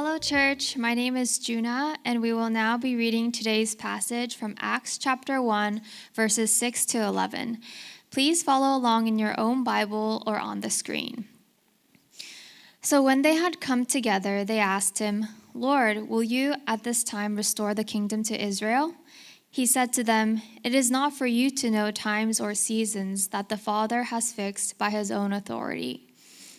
Hello, church. My name is Juna, and we will now be reading today's passage from Acts chapter 1, verses 6 to 11. Please follow along in your own Bible or on the screen. So, when they had come together, they asked him, Lord, will you at this time restore the kingdom to Israel? He said to them, It is not for you to know times or seasons that the Father has fixed by his own authority.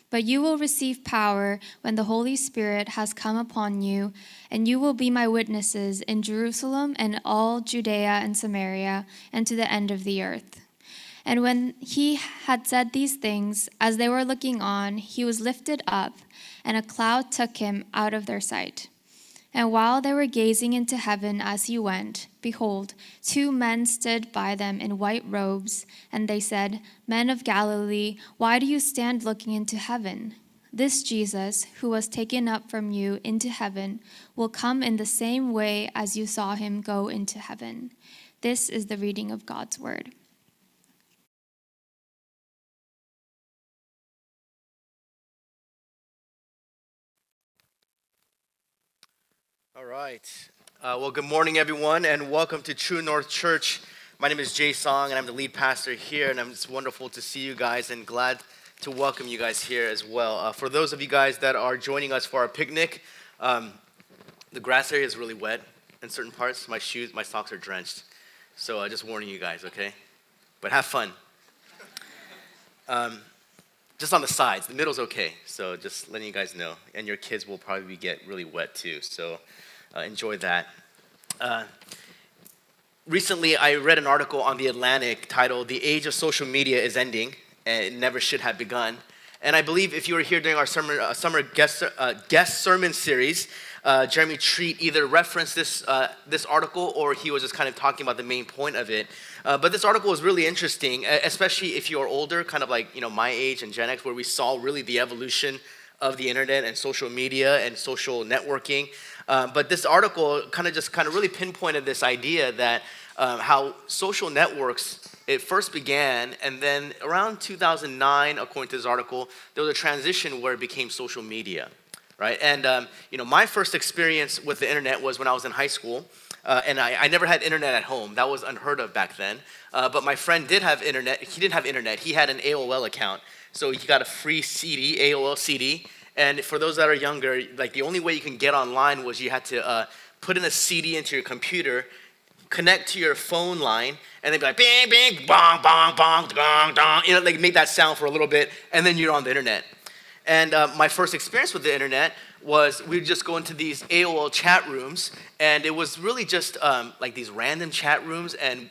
But you will receive power when the Holy Spirit has come upon you, and you will be my witnesses in Jerusalem and all Judea and Samaria and to the end of the earth. And when he had said these things, as they were looking on, he was lifted up, and a cloud took him out of their sight. And while they were gazing into heaven as he went, behold, two men stood by them in white robes, and they said, Men of Galilee, why do you stand looking into heaven? This Jesus, who was taken up from you into heaven, will come in the same way as you saw him go into heaven. This is the reading of God's word. All right. Uh, well, good morning, everyone, and welcome to True North Church. My name is Jay Song, and I'm the lead pastor here, and I'm wonderful to see you guys and glad to welcome you guys here as well. Uh, for those of you guys that are joining us for our picnic, um, the grass area is really wet in certain parts. My shoes, my socks are drenched. So uh, just warning you guys, okay? But have fun. Um, just on the sides, the middle's okay. So just letting you guys know. And your kids will probably get really wet too. So uh, enjoy that. Uh, recently, I read an article on The Atlantic titled The Age of Social Media is Ending and It Never Should Have Begun. And I believe if you were here during our summer, uh, summer guest, uh, guest sermon series, uh, Jeremy Treat either referenced this, uh, this article or he was just kind of talking about the main point of it. But this article was really interesting, especially if you're older, kind of like you know my age and Gen X, where we saw really the evolution of the internet and social media and social networking. Uh, but this article kind of just kind of really pinpointed this idea that um, how social networks it first began, and then around 2009, according to this article, there was a transition where it became social media, right? And um, you know, my first experience with the internet was when I was in high school. Uh, and I, I, never had internet at home. That was unheard of back then. Uh, but my friend did have internet. He didn't have internet. He had an AOL account. So he got a free CD, AOL CD, and for those that are younger, like the only way you can get online was you had to uh, put in a CD into your computer, connect to your phone line, and they'd be like, bing, bing, bong, bong, bong, dong, dong. You know, like make that sound for a little bit, and then you're on the internet. And uh, my first experience with the internet was we'd just go into these AOL chat rooms, and it was really just um, like these random chat rooms. And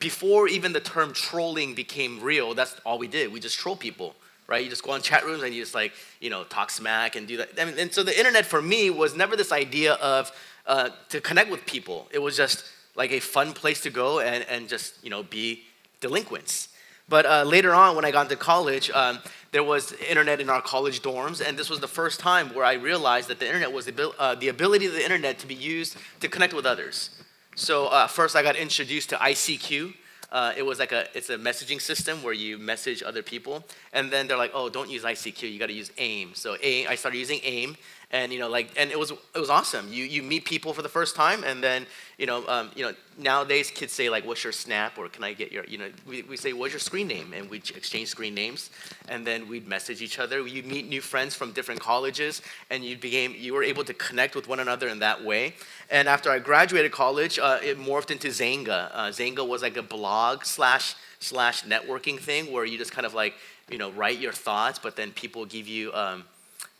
before even the term trolling became real, that's all we did. We just troll people right? You just go on chat rooms and you just like, you know, talk smack and do that. Mean, and so the internet for me was never this idea of uh, to connect with people. It was just like a fun place to go and, and just, you know, be delinquents. But uh, later on, when I got into college, um, there was internet in our college dorms, and this was the first time where I realized that the internet was the, uh, the ability of the internet to be used to connect with others. So uh, first, I got introduced to ICQ, uh, it was like a it's a messaging system where you message other people, and then they're like, oh, don't use ICQ, you got to use AIM. So AIM, I started using AIM, and you know like and it was it was awesome. You you meet people for the first time, and then you know um, you know nowadays kids say like, what's your Snap, or can I get your you know we, we say what's your screen name, and we exchange screen names, and then we'd message each other. You meet new friends from different colleges, and you became you were able to connect with one another in that way. And after I graduated college, uh, it morphed into Xanga. Uh, Xanga was like a blog slash slash networking thing where you just kind of like you know write your thoughts, but then people give you um,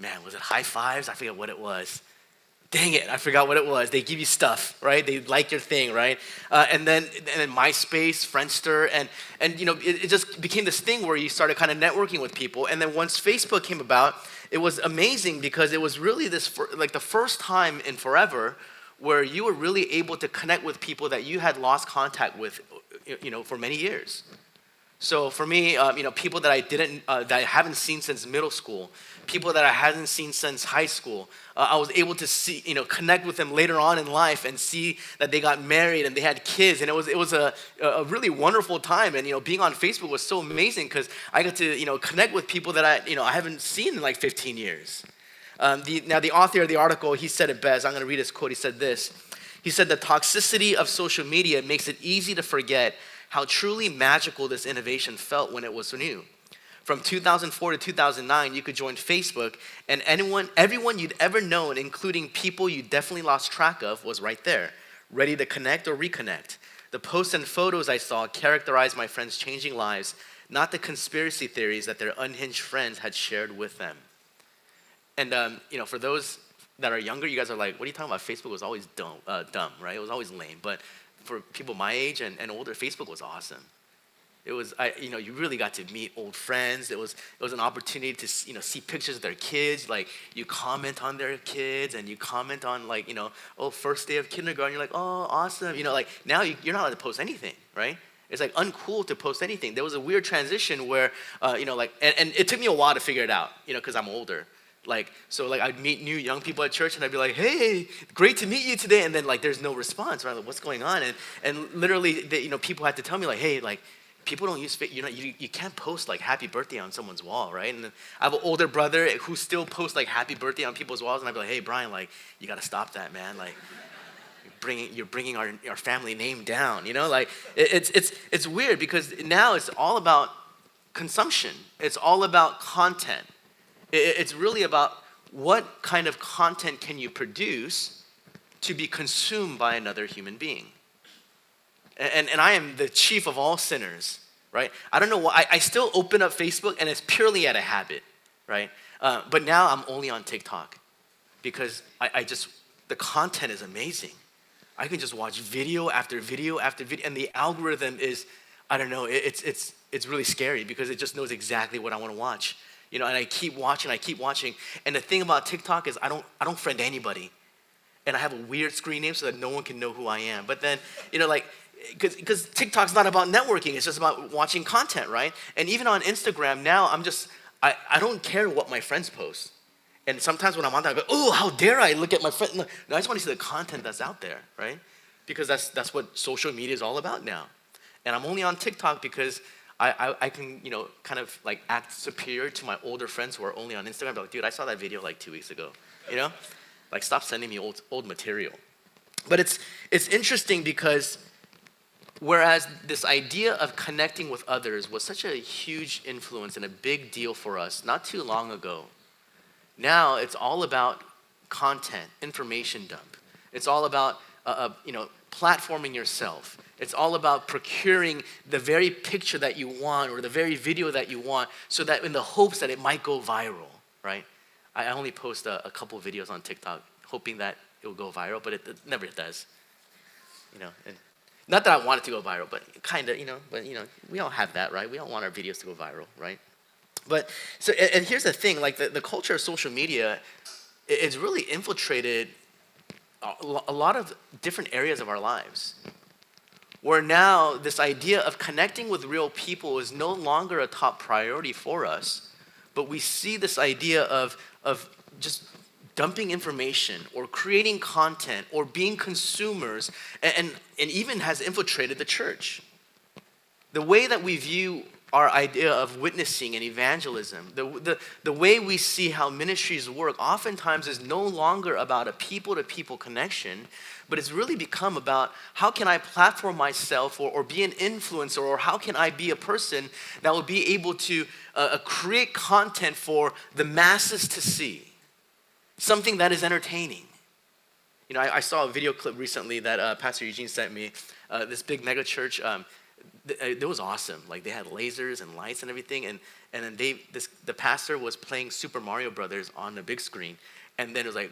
man was it high fives? I forget what it was. Dang it, I forgot what it was. They give you stuff, right? They like your thing, right? Uh, and then and then MySpace, Friendster, and and you know it, it just became this thing where you started kind of networking with people. And then once Facebook came about, it was amazing because it was really this like the first time in forever where you were really able to connect with people that you had lost contact with, you know, for many years. So for me, um, you know, people that I didn't, uh, that I haven't seen since middle school, people that I hadn't seen since high school, uh, I was able to see, you know, connect with them later on in life and see that they got married and they had kids, and it was it was a a really wonderful time. And you know, being on Facebook was so amazing because I got to you know connect with people that I you know I haven't seen in like 15 years. Um, the, now, the author of the article, he said it best. I'm going to read his quote. He said this. He said, The toxicity of social media makes it easy to forget how truly magical this innovation felt when it was new. From 2004 to 2009, you could join Facebook, and anyone, everyone you'd ever known, including people you definitely lost track of, was right there, ready to connect or reconnect. The posts and photos I saw characterized my friends' changing lives, not the conspiracy theories that their unhinged friends had shared with them. And um, you know, for those that are younger, you guys are like, "What are you talking about? Facebook was always dumb, uh, dumb, right? It was always lame." But for people my age and, and older, Facebook was awesome. It was, I, you know, you really got to meet old friends. It was, it was an opportunity to, you know, see pictures of their kids. Like you comment on their kids, and you comment on like, you know, oh, first day of kindergarten. You're like, oh, awesome. You know, like now you, you're not allowed to post anything, right? It's like uncool to post anything. There was a weird transition where, uh, you know, like, and, and it took me a while to figure it out, you know, because I'm older. Like, so like I'd meet new young people at church and I'd be like, hey, great to meet you today. And then like there's no response, right? Like, what's going on? And, and literally, they, you know, people had to tell me like, hey, like, people don't use you know you, you can't post like happy birthday on someone's wall right? And i have an older brother who still posts like happy birthday on people's walls and i'd be like hey brian like you got to stop that man. Like you're bringing, you're bringing our, our family name down you know? Like it, it's, it's, it's weird because now it's all about consumption. It's all about content. It, it's really about what kind of content can you produce to be consumed by another human being and, and I am the chief of all sinners, right? I don't know why. I, I still open up Facebook and it's purely out of habit, right? Uh, but now I'm only on TikTok because I, I just, the content is amazing. I can just watch video after video after video, and the algorithm is, I don't know, it, it's, it's, it's really scary because it just knows exactly what I want to watch. You know, and I keep watching, I keep watching. And the thing about TikTok is I don't, I don't friend anybody. And I have a weird screen name so that no one can know who I am. But then, you know, like because TikTok's not about networking, it's just about watching content, right? And even on Instagram now, I'm just, I, I don't care what my friends post. And sometimes when I'm on there, I go, oh, how dare I look at my friend? No, I just want to see the content that's out there, right? Because that's, that's what social media is all about now. And I'm only on TikTok because I, I, I, can, you know, kind of like act superior to my older friends who are only on Instagram. like, dude, I saw that video like two weeks ago, you know? Like, stop sending me old, old material. But it's, it's interesting because Whereas this idea of connecting with others was such a huge influence and a big deal for us not too long ago. Now it's all about content, information dump. It's all about uh, uh, you know platforming yourself. It's all about procuring the very picture that you want or the very video that you want, so that in the hopes that it might go viral, right? I only post a, a couple videos on TikTok, hoping that it will go viral, but it, it never does. You know, and not that I want it to go viral, but kind of, you know, but you know, we all have that, right? We all want our videos to go viral, right? But so, and, and here's the thing, like the, the culture of social media, it's really infiltrated a lot of different areas of our lives. Where now this idea of connecting with real people is no longer a top priority for us, but we see this idea of, of just dumping information or creating content or being consumers and, and, and even has infiltrated the church. The way that we view our idea of witnessing and evangelism, the, the, the way we see how ministries work, oftentimes is no longer about a people to people connection, but it's really become about how can I platform myself or, or be an influencer or how can I be a person that will be able to uh, uh create content for the masses to see something that is entertaining. You know, I, I saw a video clip recently that uh, Pastor Eugene sent me. Uh, this big mega church, um, th- uh, it was awesome. Like they had lasers and lights and everything, and and then they this the pastor was playing Super Mario Brothers on the big screen, and then it was like,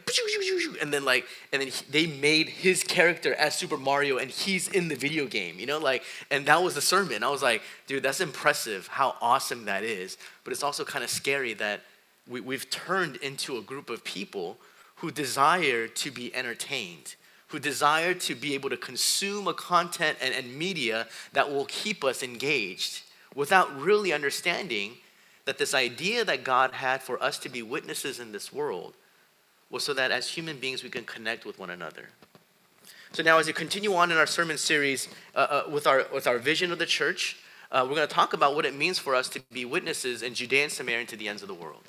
and then like, and then he, they made his character as Super Mario, and he's in the video game, you know, like, and that was the sermon. I was like, dude, that's impressive, how awesome that is, but it's also kind of scary that we, we've turned into a group of people who desire to be entertained, who desire to be able to consume a content and, and media that will keep us engaged without really understanding that this idea that God had for us to be witnesses in this world was so that as human beings we can connect with one another. So now, as we continue on in our sermon series uh, uh, with, our, with our vision of the church, uh, we're going to talk about what it means for us to be witnesses in Judea and Samaria and to the ends of the world.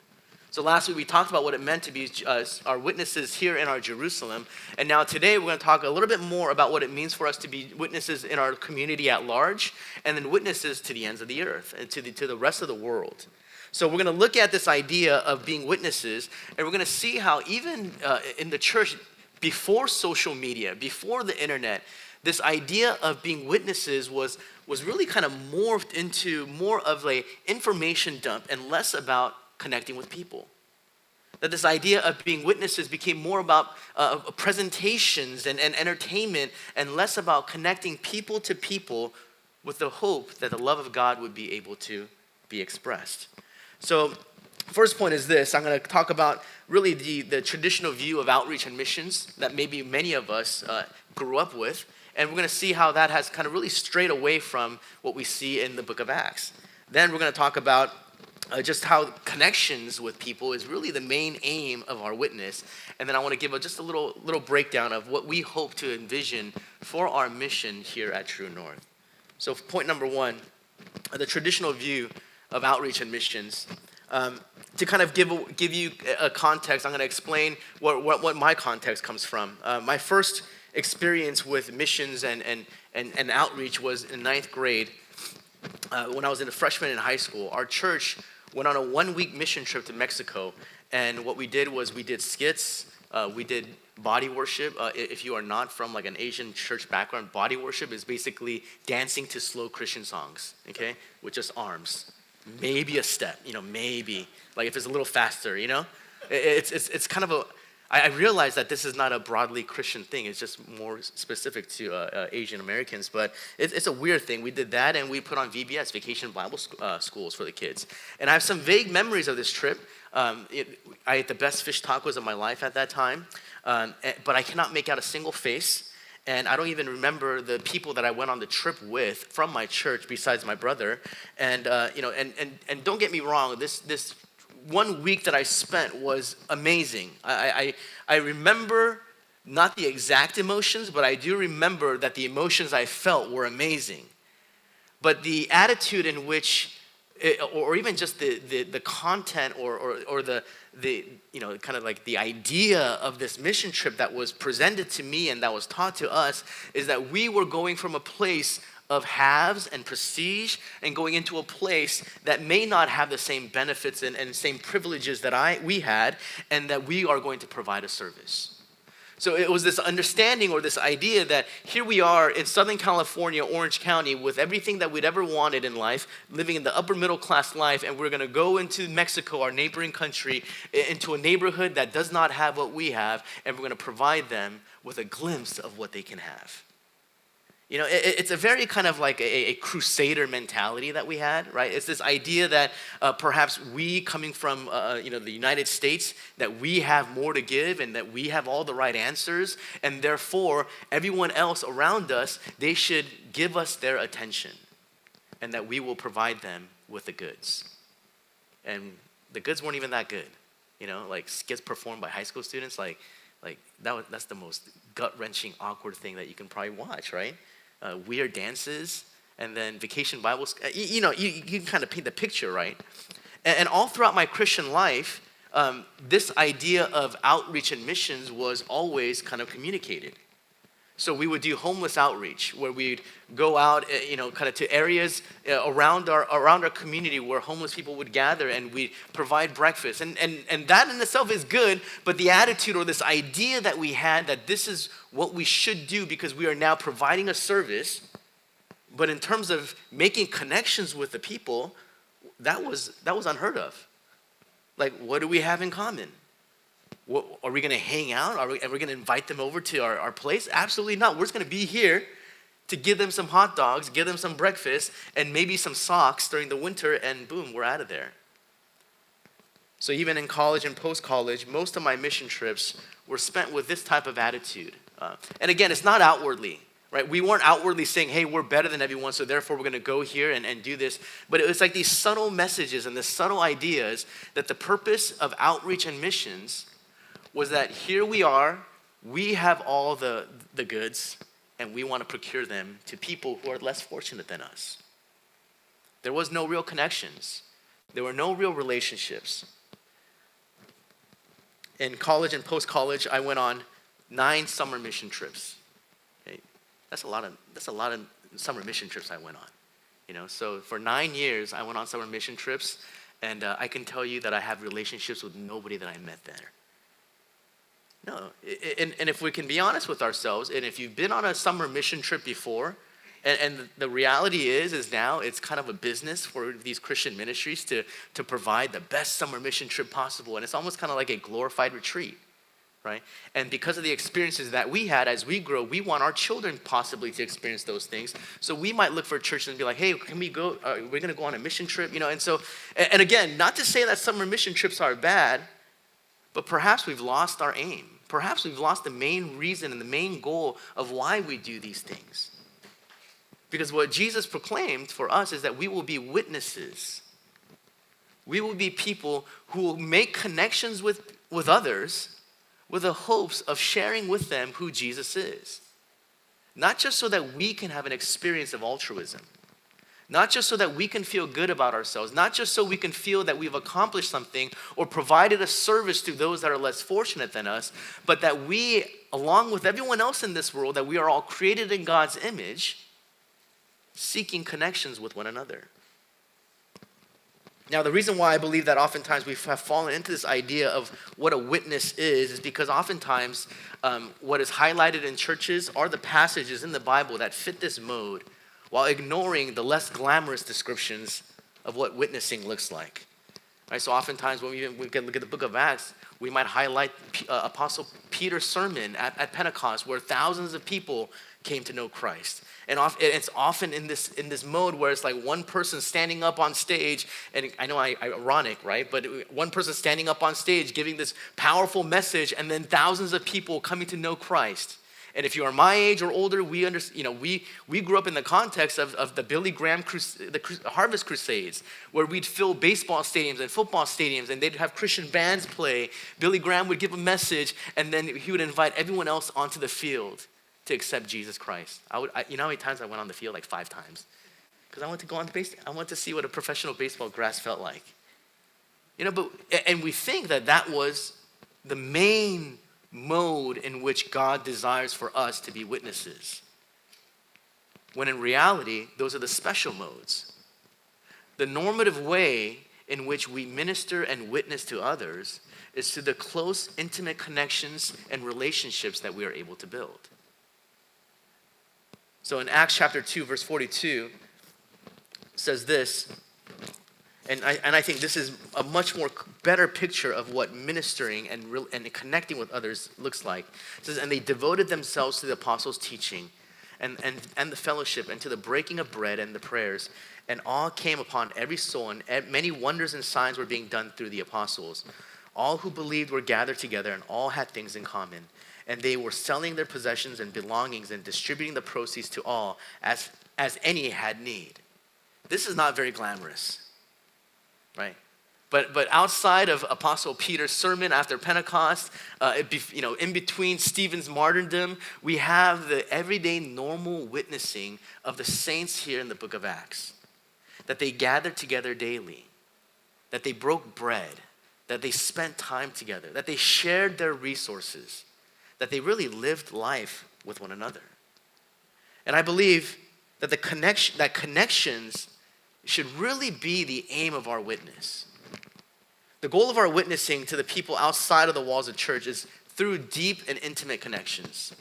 So last week we talked about what it meant to be uh, our witnesses here in our Jerusalem. And now today we're going to talk a little bit more about what it means for us to be witnesses in our community at large and then witnesses to the ends of the earth and to the, to the rest of the world. So we're going to look at this idea of being witnesses and we're going to see how even uh, in the church before social media, before the internet, this idea of being witnesses was, was really kind of morphed into more of a information dump and less about connecting with people. That this idea of being witnesses became more about uh, presentations and, and entertainment and less about connecting people to people with the hope that the love of God would be able to be expressed. So, first point is this I'm going to talk about really the, the traditional view of outreach and missions that maybe many of us uh, grew up with. And we're going to see how that has kind of really strayed away from what we see in the book of Acts. Then we're going to talk about uh, just how connections with people is really the main aim of our witness. And then I want to give a, just a little, little breakdown of what we hope to envision for our mission here at True North. So, point number one the traditional view of outreach and missions. Um, to kind of give, give you a context, I'm going to explain what, what, what my context comes from. Uh, my first experience with missions and, and, and, and outreach was in ninth grade. Uh, when I was in a freshman in high school, our church went on a one week mission trip to Mexico. And what we did was we did skits, uh, we did body worship. Uh, if you are not from like an Asian church background, body worship is basically dancing to slow Christian songs, okay, with just arms. Maybe a step, you know, maybe. Like if it's a little faster, you know? It's, it's, it's kind of a, I, I realize that this is not a broadly Christian thing. It's just more specific to uh, uh, Asian Americans. But it, it's a weird thing. We did that, and we put on VBS, Vacation Bible sc- uh, Schools for the kids. And I have some vague memories of this trip. Um, it, I ate the best fish tacos of my life at that time, um, and, but I cannot make out a single face. And I don't even remember the people that I went on the trip with from my church, besides my brother. And uh, you know, and, and and don't get me wrong, this this one week that I spent was amazing. I, I, I remember not the exact emotions, but I do remember that the emotions I felt were amazing. But the attitude in which, eh, it, or even just the, the, the content or, or, or the, the, you know, kind of like the idea of this mission trip that was presented to me and that was taught to us is that we were going from a place of haves and prestige and going into a place that may not have the same benefits and, and same privileges that I, we had, and that we are going to provide a service. So it was this understanding or this idea that here we are in Southern California, Orange County, with everything that we'd ever wanted in life, living in the upper middle class life, and we're gonna go into Mexico, our neighboring country, into a neighborhood that does not have what we have, and we're gonna provide them with a glimpse of what they can have. You know, it, it's a very kind of like a, a, crusader mentality that we had, right? It's this idea that uh, perhaps we, coming from uh, uh, you know the United States, that we have more to give and that we have all the right answers, and therefore everyone else around us they should give us their attention, and that we will provide them with the goods. And the goods weren't even that good, you know, like skits performed by high school students, like like that was, that's the most gut wrenching, awkward thing that you can probably watch, right? Uh, weird dances, and then vacation Bible. Uh, you, you, know, you, you can kind of paint the picture, right? And, and all throughout my Christian life, um, this idea of outreach and missions was always kind of communicated. So we would do homeless outreach, where we'd go out, uh, you know, kind of to areas uh, around our around our community where homeless people would gather, and we'd provide breakfast. And and and that in itself is good. But the attitude or this idea that we had that this is what we should do because we are now providing a service, but in terms of making connections with the people, that was that was unheard of. Like, what do we have in common? What, are we going to hang out? Are we, we going to invite them over to our, our place? Absolutely not. We're just going to be here to give them some hot dogs, give them some breakfast, and maybe some socks during the winter, and boom, we're out of there. So, even in college and post college, most of my mission trips were spent with this type of attitude. Uh, and again, it's not outwardly, right? We weren't outwardly saying, hey, we're better than everyone, so therefore we're going to go here and, and do this. But it was like these subtle messages and the subtle ideas that the purpose of outreach and missions was that here we are, we have all the, the goods, and we want to procure them to people who are less fortunate than us. There was no real connections. There were no real relationships. in college and post college, I went on nine summer mission trips. Okay? That's a lot of that's a lot of summer mission trips I went on. You know, so for nine years, I went on summer mission trips, and uh, I can tell you that I have relationships with nobody that I met there. No, and, and if we can be honest with ourselves, and if you've been on a summer mission trip before, and, and, the reality is, is now it's kind of a business for these Christian ministries to, to provide the best summer mission trip possible. And it's almost kind of like a glorified retreat, right? And because of the experiences that we had as we grow, we want our children possibly to experience those things. So we might look for a church and be like, hey, can we go? Uh, we're going to go on a mission trip, you know? And so, and again, not to say that summer mission trips are bad, but perhaps we've lost our aim. Perhaps we've lost the main reason and the main goal of why we do these things. Because what Jesus proclaimed for us is that we will be witnesses. We will be people who will make connections with, with others with the hopes of sharing with them who Jesus is. Not just so that we can have an experience of altruism, not just so that we can feel good about ourselves, not just so we can feel that we've accomplished something or provided a service to those that are less fortunate than us, but that we, along with everyone else in this world, that we are all created in God's image seeking connections with one another. Now, the reason why I believe that oftentimes we have fallen into this idea of what a witness is, is because oftentimes um, what is highlighted in churches are the passages in the Bible that fit this mode while ignoring the less glamorous descriptions of what witnessing looks like. Right, so oftentimes when we, we look at the book of Acts, we might highlight uh, Apostle Peter's sermon at, at Pentecost where thousands of people came to know Christ. And it's often in this, in this mode where it's like one person standing up on stage, and I know I, I, ironic, right? But one person standing up on stage giving this powerful message, and then thousands of people coming to know Christ. And if you are my age or older, we under, you know, we, we grew up in the context of, of the Billy Graham crus- the Harvest Crusades, where we'd fill baseball stadiums and football stadiums, and they'd have Christian bands play. Billy Graham would give a message, and then he would invite everyone else onto the field to accept Jesus Christ. I would, I, you know how many times I went on the field? Like five times. Because I want to go on the base. I want to see what a professional baseball grass felt like. You know, but, and we think that that was the main mode in which God desires for us to be witnesses. When in reality, those are the special modes. The normative way in which we minister and witness to others is through the close, intimate connections and relationships that we are able to build. So in Acts chapter 2, verse 42, says this, and I, and I think this is a much more better picture of what ministering and, and connecting with others looks like. It says, And they devoted themselves to the apostles' teaching and, and, and the fellowship and to the breaking of bread and the prayers. And all came upon every soul, and many wonders and signs were being done through the apostles. All who believed were gathered together, and all had things in common and they were selling their possessions and belongings and distributing the proceeds to all as, as any had need. This is not very glamorous, right? But, but outside of Apostle Peter's sermon after Pentecost, uh, it, you know, in between Stephen's martyrdom, we have the everyday normal witnessing of the saints here in the book of Acts. That they gathered together daily, that they broke bread, that they spent time together, that they shared their resources, that they really lived life with one another. And I believe that the connection that connections should really be the aim of our witness. The goal of our witnessing to the people outside of the walls of church is through deep and intimate connections.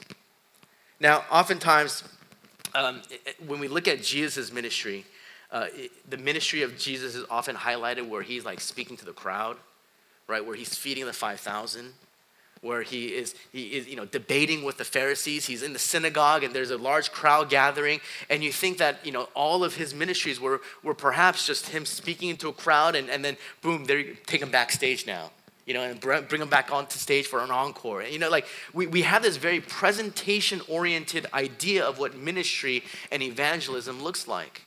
Now, oftentimes, um, when we look at Jesus' ministry, uh, the ministry of Jesus is often highlighted where he's like speaking to the crowd, right? Where he's feeding the 5,000 where he is, he is you know, debating with the Pharisees. He's in the synagogue and there's a large crowd gathering. And you think that you know, all of his ministries were, were perhaps just him speaking into a crowd and, and then boom, they take him backstage now. You know, and bring him back onto stage for an encore. And, you know, like we, we have this very presentation oriented idea of what ministry and evangelism looks like.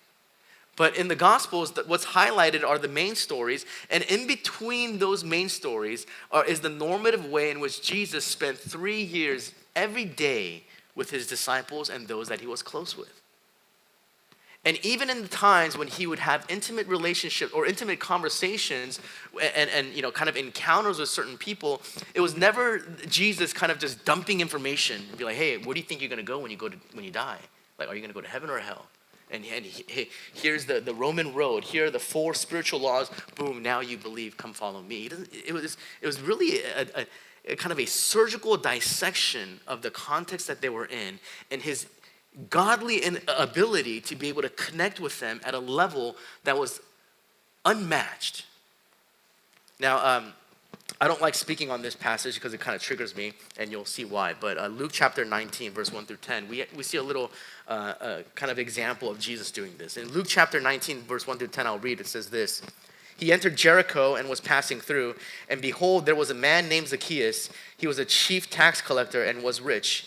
But in the Gospels, what's highlighted are the main stories, and in between those main stories are, is the normative way in which Jesus spent three years every day with his disciples and those that he was close with. And even in the times when he would have intimate relationships or intimate conversations and, and you know kind of encounters with certain people, it was never Jesus kind of just dumping information and be like, hey, where do you think you're gonna go when you go to when you die? Like, are you gonna go to heaven or hell? And, and he, here's the, the Roman road. Here are the four spiritual laws. Boom, now you believe, come follow me. It, it was, it was really a, a, a kind of a surgical dissection of the context that they were in and his godly ability to be able to connect with them at a level that was unmatched. Now, um, I don't like speaking on this passage because it kind of triggers me, and you'll see why. But uh, Luke chapter 19, verse 1 through 10, we, we see a little uh, uh, kind of example of Jesus doing this. In Luke chapter 19, verse 1 through 10, I'll read. It says this He entered Jericho and was passing through, and behold, there was a man named Zacchaeus. He was a chief tax collector and was rich.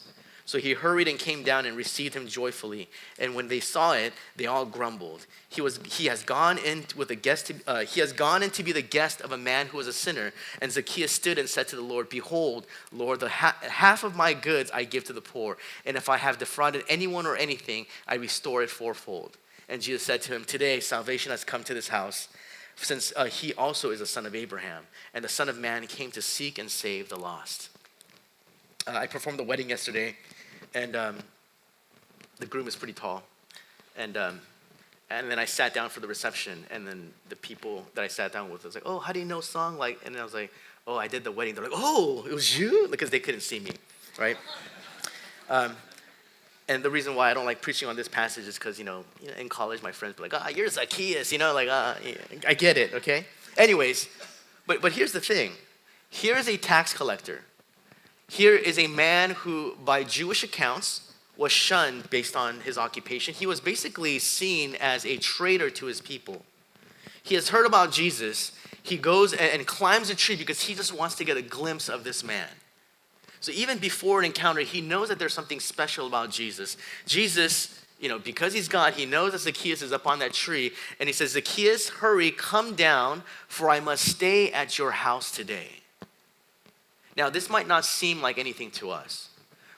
So he hurried and came down and received him joyfully. And when they saw it, they all grumbled. He, was, he has gone in with a guest. To, uh, he has gone in to be the guest of a man who was a sinner. And Zacchaeus stood and said to the Lord, Behold, Lord, the ha- half of my goods I give to the poor. And if I have defrauded anyone or anything, I restore it fourfold. And Jesus said to him, Today salvation has come to this house, since uh, he also is a son of Abraham. And the Son of Man came to seek and save the lost. Uh, I performed the wedding yesterday and um, the groom is pretty tall. And, um, and then I sat down for the reception, and then the people that I sat down with was like, "Oh, how do you know song?" Like, and I was like, "Oh, I did the wedding." They're like, "Oh, it was you," because they couldn't see me, right? Um, and the reason why I don't like preaching on this passage is because you know, in college, my friends be like, "Ah, oh, you're Zacchaeus," you know, like, ah, I get it, okay. Anyways, but but here's the thing: here is a tax collector here is a man who, by Jewish accounts, was shunned based on his occupation. He was basically seen as a traitor to his people. He has heard about Jesus. He goes and, climbs a tree because he just wants to get a glimpse of this man. So even before an encounter, he knows that there's something special about Jesus. Jesus, you know, because he's God, he knows that Zacchaeus is up on that tree, and he says, Zacchaeus, hurry, come down, for I must stay at your house today. Now, this might not seem like anything to us,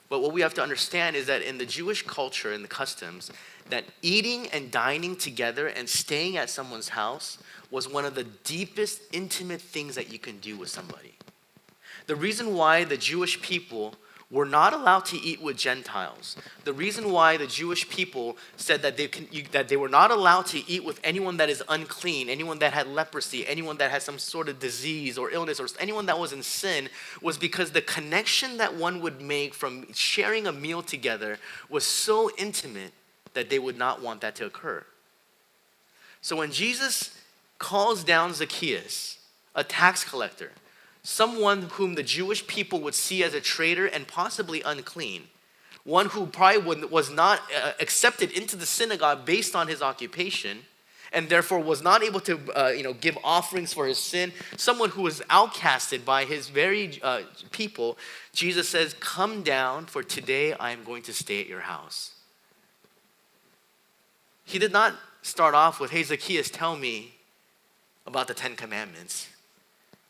but what we have to understand is that in the Jewish culture and the customs, that eating and dining together and staying at someone's house was one of the deepest, intimate things that you can do with somebody. The reason why the Jewish people were not allowed to eat with Gentiles. The reason why the Jewish people said that they, can, you, that they were not allowed to eat with anyone that is unclean, anyone that had leprosy, anyone that had some sort of disease or illness, or anyone that was in sin, was because the connection that one would make from sharing a meal together was so intimate that they would not want that to occur. So when Jesus calls down Zacchaeus, a tax collector, someone whom the Jewish people would see as a traitor and possibly unclean, one who probably was not uh, accepted into the synagogue based on his occupation and therefore was not able to uh, you know, give offerings for his sin, someone who was outcasted by his very uh, people, Jesus says, Come down, for today I am going to stay at your house. He did not start off with, Hey, Zacchaeus, tell me about the Ten Commandments.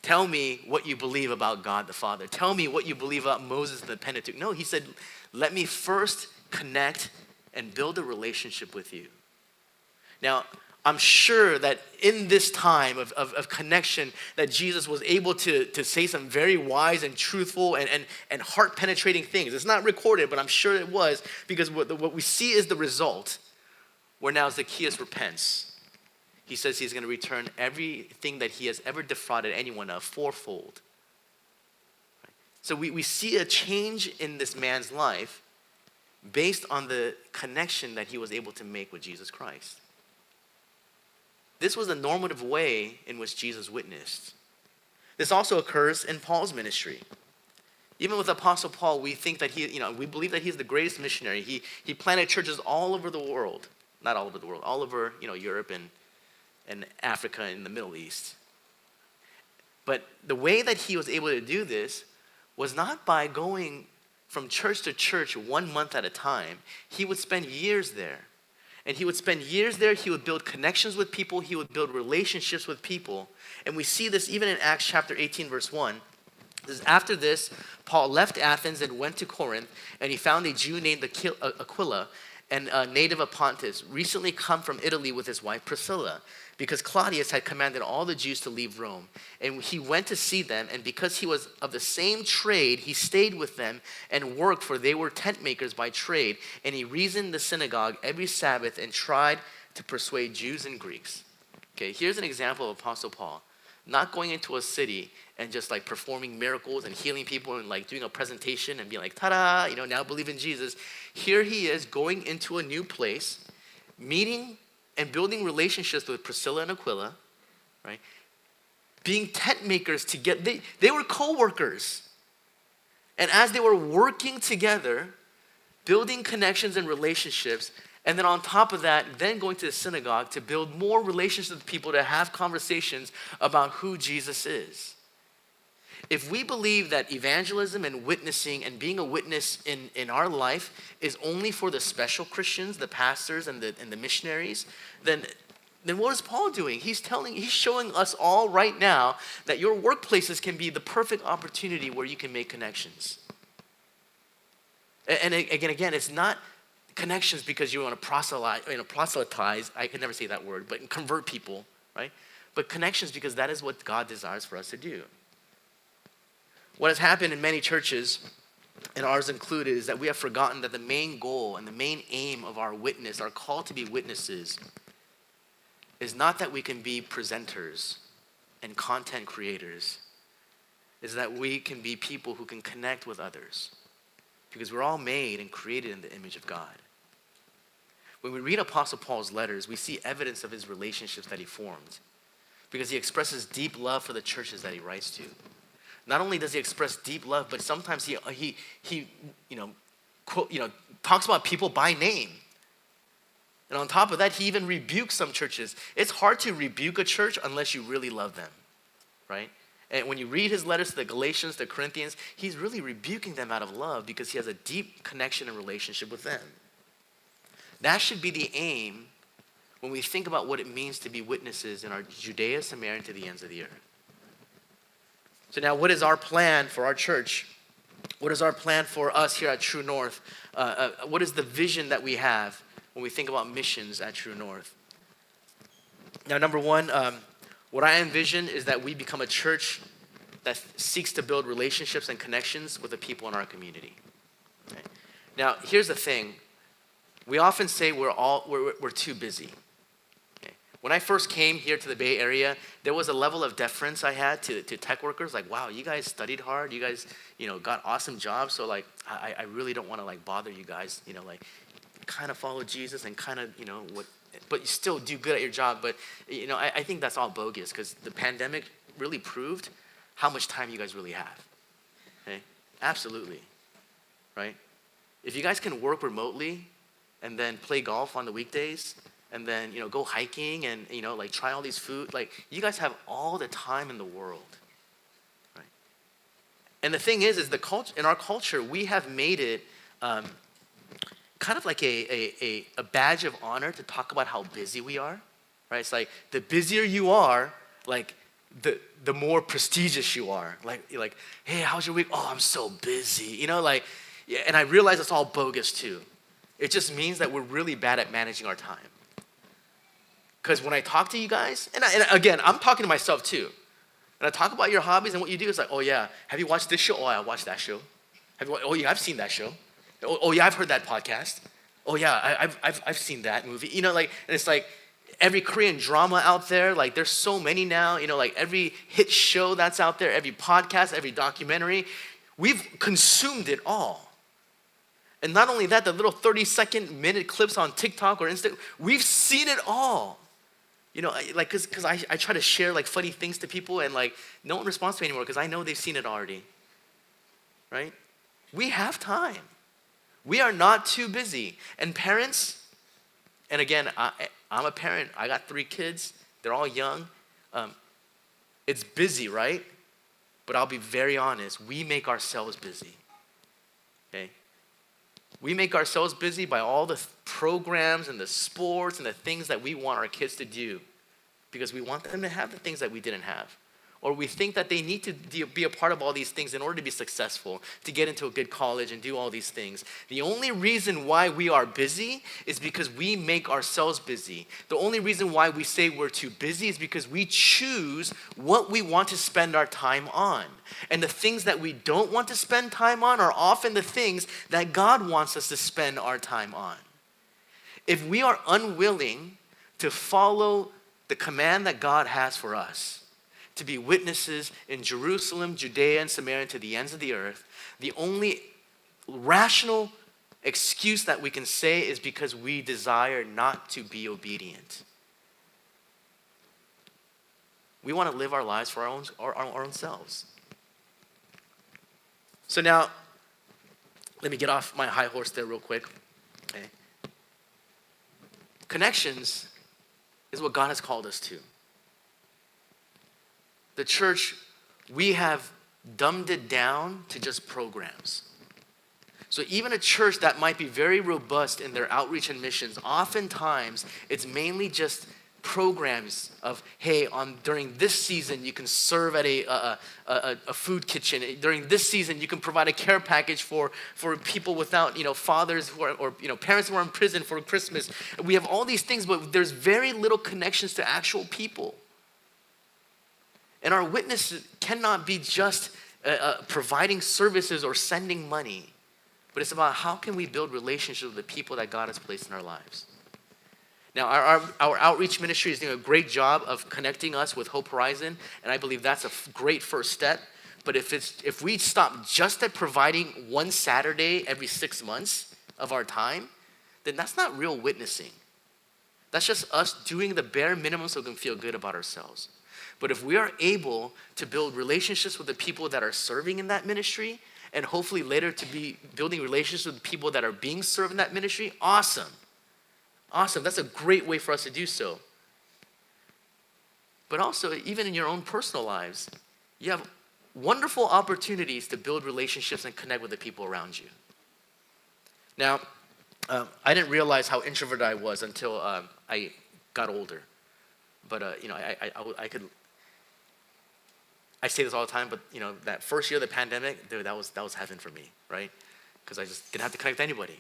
Tell me what you believe about God the Father. Tell me what you believe about Moses the Pentateuch. No, he said, let me first connect and build a relationship with you. Now, I'm sure that in this time of, of, of, connection that Jesus was able to, to say some very wise and truthful and, and, and heart penetrating things. It's not recorded, but I'm sure it was because what, what we see is the result where now Zacchaeus repents he says he's going to return everything that he has ever defrauded anyone of fourfold. So we, we see a change in this man's life based on the connection that he was able to make with Jesus Christ. This was the normative way in which Jesus witnessed. This also occurs in Paul's ministry. Even with Apostle Paul, we think that he, you know, we believe that he's the greatest missionary. He, he planted churches all over the world. Not all over the world, all over, you know, Europe and, and Africa and the Middle East. But the way that he was able to do this was not by going from church to church one month at a time. He would spend years there. And he would spend years there. He would build connections with people. He would build relationships with people. And we see this even in Acts chapter 18, verse 1. This after this, Paul left Athens and went to Corinth, and he found a Jew named Aquila, and a native of Pontus, recently come from Italy with his wife Priscilla, because Claudius had commanded all the Jews to leave Rome. And he went to see them, and because he was of the same trade, he stayed with them and worked, for they were tent makers by trade. And he reasoned the synagogue every Sabbath and tried to persuade Jews and Greeks. Okay, here's an example of Apostle Paul not going into a city and just like performing miracles and healing people and like doing a presentation and being like, ta da, you know, now believe in Jesus. Here he is going into a new place, meeting and building relationships with Priscilla and Aquila, right? Being tent makers together. They, they were co workers. And as they were working together, building connections and relationships, and then on top of that, then going to the synagogue to build more relationships with people to have conversations about who Jesus is. If we believe that evangelism and witnessing and being a witness in, in our life is only for the special Christians, the pastors and the, and the missionaries, then, then what is Paul doing? He's telling, he's showing us all right now that your workplaces can be the perfect opportunity where you can make connections. And, and again, again, it's not connections because you want to proselyte, you know, proselytize, I can never say that word, but convert people, right? But connections because that is what God desires for us to do. What has happened in many churches, and ours included, is that we have forgotten that the main goal and the main aim of our witness, our call to be witnesses, is not that we can be presenters and content creators, is that we can be people who can connect with others. Because we're all made and created in the image of God. When we read Apostle Paul's letters, we see evidence of his relationships that he formed because he expresses deep love for the churches that he writes to. Not only does he express deep love, but sometimes he, he, he you, know, quote, you know, talks about people by name. And on top of that, he even rebukes some churches. It's hard to rebuke a church unless you really love them, right? And when you read his letters to the Galatians, the Corinthians, he's really rebuking them out of love because he has a deep connection and relationship with them. That should be the aim when we think about what it means to be witnesses in our Judea, Samaria, and to the ends of the earth. So, now what is our plan for our church? What is our plan for us here at True North? Uh, uh, what is the vision that we have when we think about missions at True North? Now, number one, um, what I envision is that we become a church that seeks to build relationships and connections with the people in our community. Now, here's the thing we often say we're, all, we're, we're too busy. When I first came here to the Bay Area, there was a level of deference I had to, to tech workers. Like, wow, you guys studied hard. You guys, you know, got awesome jobs. So, like, I, I really don't want to, like, bother you guys. You know, like, kind of follow Jesus and kind of, you know, what, but you still do good at your job. But, you know, I, I think that's all bogus because the pandemic really proved how much time you guys really have. Okay? Absolutely. Right? If you guys can work remotely and then play golf on the weekdays and then you know go hiking and you know like try all these food like you guys have all the time in the world right? And the thing is is the culture in our culture we have made it um, kind of like a, a, a, a badge of honor to talk about how busy we are right? It's like the busier you are like the the more prestigious you are. Like like hey how's your week? Oh i'm so busy you know like yeah, and i realize it's all bogus too. It just means that we're really bad at managing our time. Because when I talk to you guys, and, I, and, again, I'm talking to myself too. And I talk about your hobbies and what you do, it's like, oh yeah, have you watched this show? Oh, I watched that show. Have you, oh yeah, I've seen that show. Oh, oh yeah, I've heard that podcast. Oh yeah, I, have I've, I've seen that movie. You know, like, and it's like every Korean drama out there, like there's so many now, you know, like every hit show that's out there, every podcast, every documentary, we've consumed it all. And not only that, the little 30 second minute clips on TikTok or Instagram, we've seen it all. You know, like, cause, cause I, I try to share like funny things to people and like no one responds to me anymore because I know they've seen it already. Right? We have time. We are not too busy. And parents, and again, I, am a parent, I got three kids, they're all young. Um, it's busy, right? But I'll be very honest, we make ourselves busy. Okay? We make ourselves busy by all the programs and the sports and the things that we want our kids to do because we want them to have the things that we didn't have or we think that they need to be a part of all these things in order to be successful, to get into a good college and do all these things. The only reason why we are busy is because we make ourselves busy. The only reason why we say we're too busy is because we choose what we want to spend our time on. And the things that we don't want to spend time on are often the things that God wants us to spend our time on. If we are unwilling to follow the command that God has for us, to be witnesses in Jerusalem, Judea, and Samaria to the ends of the earth, the only rational excuse that we can say is because we desire not to be obedient. We want to live our lives for our own, our, our own selves. So now, let me get off my high horse there real quick. Okay. Connections is what God has called us to the church, we have dumbed it down to just programs. So even a church that might be very robust in their outreach and missions, oftentimes it's mainly just programs of hey on during this season you can serve at a, a, a, a, food kitchen. During this season you can provide a care package for, for people without you know fathers who are, or you know parents who are in prison for christmas. We have all these things but there's very little connections to actual people and our witness cannot be just uh, uh, providing services or sending money, but it's about how can we build relationships with the people that God has placed in our lives. Now, our, our, our, outreach ministry is doing a great job of connecting us with Hope Horizon, and I believe that's a f- great first step. But if, it's, if we stop just at providing one Saturday every six months of our time, then that's not real witnessing. That's just us doing the bare minimum so we can feel good about ourselves. But if we are able to build relationships with the people that are serving in that ministry, and hopefully later to be building relationships with the people that are being served in that ministry, awesome. Awesome. That's a great way for us to do so. But also, even in your own personal lives, you have wonderful opportunities to build relationships and connect with the people around you. Now, um, I didn't realize how introverted I was until um, I got older. But, uh, you know, I, I, I, could I say this all the time, but you know, that first year of the pandemic, dude, that was that was heaven for me, right? Because I just didn't have to connect with anybody.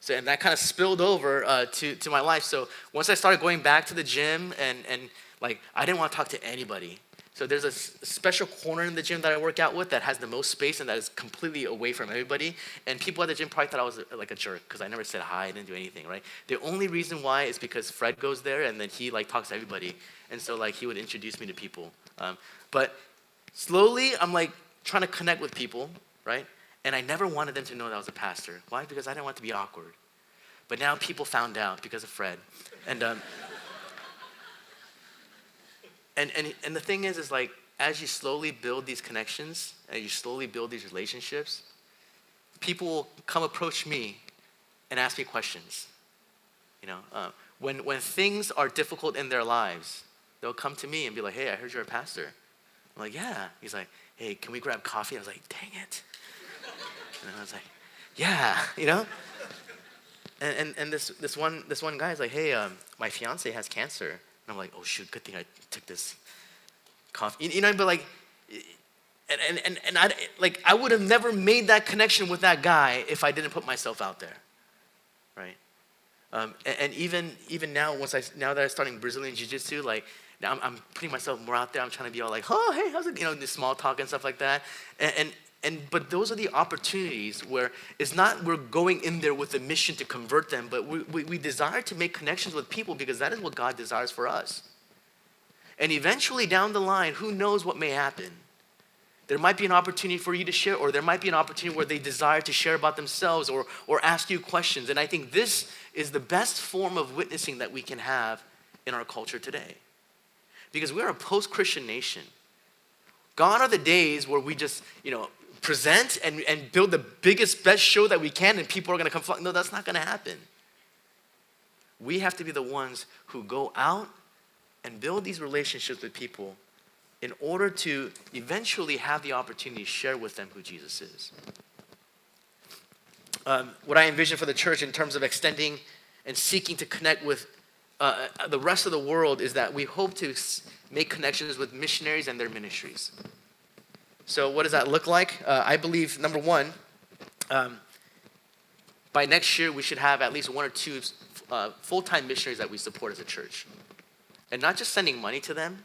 So and that kind of spilled over uh, to to my life. So once I started going back to the gym and and like I didn't want to talk to anybody. So there's a special corner in the gym that I work out with that has the most space and that is completely away from everybody. And people at the gym probably thought I was like a jerk because I never said hi, I didn't do anything, right? The only reason why is because Fred goes there and then he like talks to everybody, and so like he would introduce me to people. Um, but Slowly, I'm like trying to connect with people, right? And I never wanted them to know that I was a pastor. Why? Because I didn't want to be awkward. But now people found out because of Fred. And, um, and, and, and the thing is, is like, as you slowly build these connections, and you slowly build these relationships, people will come approach me and ask me questions. You know, uh, when, when things are difficult in their lives, they'll come to me and be like, hey, I heard you're a pastor. I'm like, yeah. He's like, hey, can we grab coffee? I was like, dang it. And I was like, yeah, you know? And, and, and this, this, one, this one guy is like, hey, um, my fiance has cancer. And I'm like, oh, shoot, good thing I took this coffee. You, know, but like, and, and, and, and I, like, I would have never made that connection with that guy if I didn't put myself out there, right? Um, and, and, even, even now, once I, now that I'm starting Brazilian Jiu-Jitsu, like, now I'm, I'm, putting myself more out there. I'm trying to be all like, oh, hey, how's it? You know, the small talk and stuff like that. And, and, and but those are the opportunities where it's not we're going in there with a mission to convert them, but we, we, we desire to make connections with people because that is what God desires for us. And eventually down the line, who knows what may happen? There might be an opportunity for you to share, or there might be an opportunity where they desire to share about themselves or, or ask you questions. And I think this is the best form of witnessing that we can have in our culture today because we're a post Christian nation. Gone are the days where we just, you know, present and, and build the biggest, best show that we can and people are going to come. No, that's not going to happen. We have to be the ones who go out and build these relationships with people in order to eventually have the opportunity to share with them who Jesus is. um, what I envision for the church in terms of extending and seeking to connect with uh, uh the rest of the world is that we hope to make connections with missionaries and their ministries. So, what does that look like? Uh, I believe, number one, um, by next year, we should have at least one or two uh, full time missionaries that we support as a church. And not just sending money to them,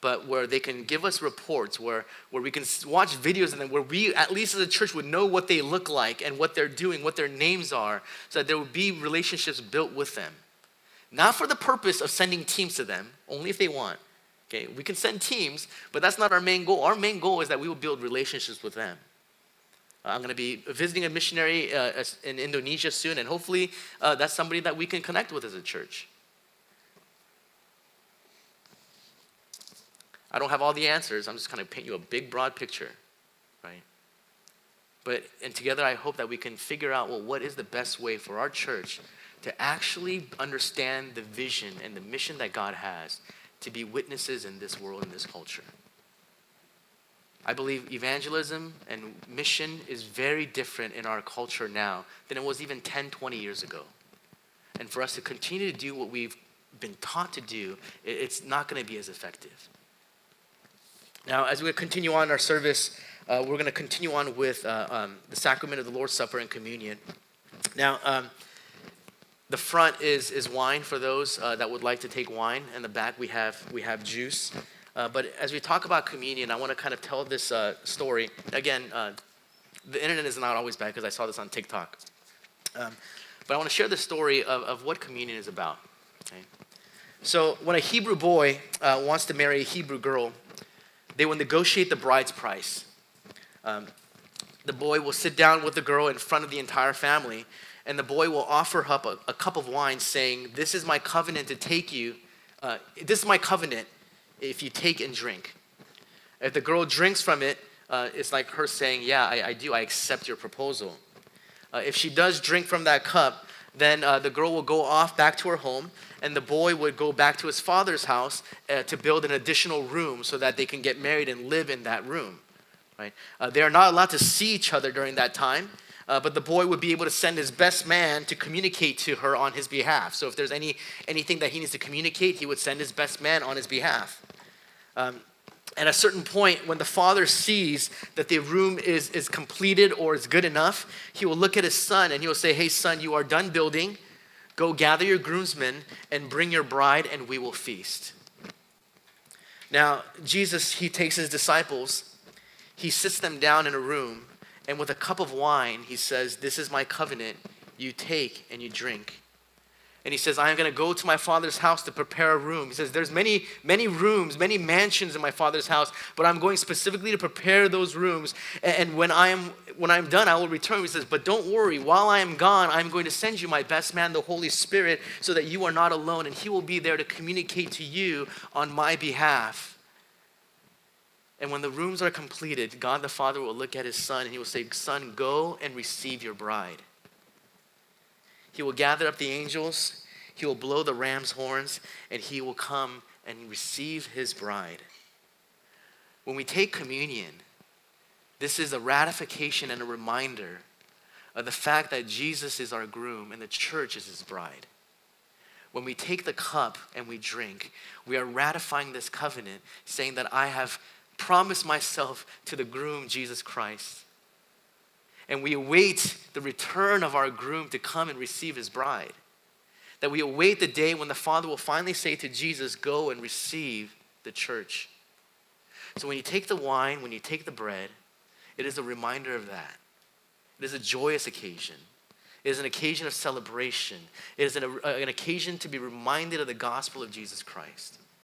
but where they can give us reports, where, where we can watch videos of them, where we, at least as a church, would know what they look like and what they're doing, what their names are, so that there would be relationships built with them. Not for the purpose of sending teams to them, only if they want. Okay, we can send teams, but that's not our main goal. Our main goal is that we will build relationships with them. Uh, I'm going to be visiting a missionary uh, in Indonesia soon, and hopefully uh, that's somebody that we can connect with as a church. I don't have all the answers. I'm just kind of paint you a big, broad picture, right? But, and together I hope that we can figure out, well, what is the best way for our church to actually understand the vision and the mission that God has to be witnesses in this world, in this culture. I believe evangelism and mission is very different in our culture now than it was even 10, 20 years ago. And for us to continue to do what we've been taught to do, it's not going to be as effective. Now, as we continue on our service, uh, we're going to continue on with uh, um, the sacrament of the Lord's Supper and communion. Now, um, the front is, is wine for those uh, that would like to take wine, and the back we have we have juice. Uh, but as we talk about communion, I want to kind of tell this uh, story. Again, uh, the internet is not always bad because I saw this on TikTok. Um, but I want to share the story of, of what communion is about. Okay? So, when a Hebrew boy wants to marry a Hebrew girl, they will negotiate the bride's price. Um, the boy will sit down with the girl in front of the entire family, and the boy will offer up a, a cup of wine, saying, This is my covenant to take you. Uh, this is my covenant if you take and drink. If the girl drinks from it, uh, it's like her saying, Yeah, I, I do. I accept your proposal. Uh, if she does drink from that cup, then uh, the girl will go off back to her home, and the boy would go back to his father's house uh, to build an additional room so that they can get married and live in that room. Right? Uh, they are not allowed to see each other during that time, uh, but the boy would be able to send his best man to communicate to her on his behalf. So if there's any anything that he needs to communicate, he would send his best man on his behalf. Um, at a certain point, when the father sees that the room is, is completed or is good enough, he will look at his son and he will say, Hey, son, you are done building. Go gather your groomsmen and bring your bride, and we will feast. Now, Jesus, he takes his disciples, he sits them down in a room, and with a cup of wine, he says, This is my covenant. You take and you drink. And he says, I am going to go to my father's house to prepare a room. He says, There's many, many rooms, many mansions in my father's house, but I'm going specifically to prepare those rooms. And when I am when I'm done, I will return. He says, But don't worry, while I am gone, I'm going to send you my best man, the Holy Spirit, so that you are not alone, and he will be there to communicate to you on my behalf. And when the rooms are completed, God the Father will look at his son and he will say, Son, go and receive your bride. He will gather up the angels, he will blow the ram's horns, and he will come and receive his bride. When we take communion, this is a ratification and a reminder of the fact that Jesus is our groom and the church is his bride. When we take the cup and we drink, we are ratifying this covenant, saying that I have promised myself to the groom, Jesus Christ and we await the return of our groom to come and receive his bride. That we await the day when the Father will finally say to Jesus, Go and receive the church. So when you take the wine, when you take the bread, it is a reminder of that. It is a joyous occasion. It is an occasion of celebration. It is an, uh, an occasion to be reminded of the gospel of Jesus Christ.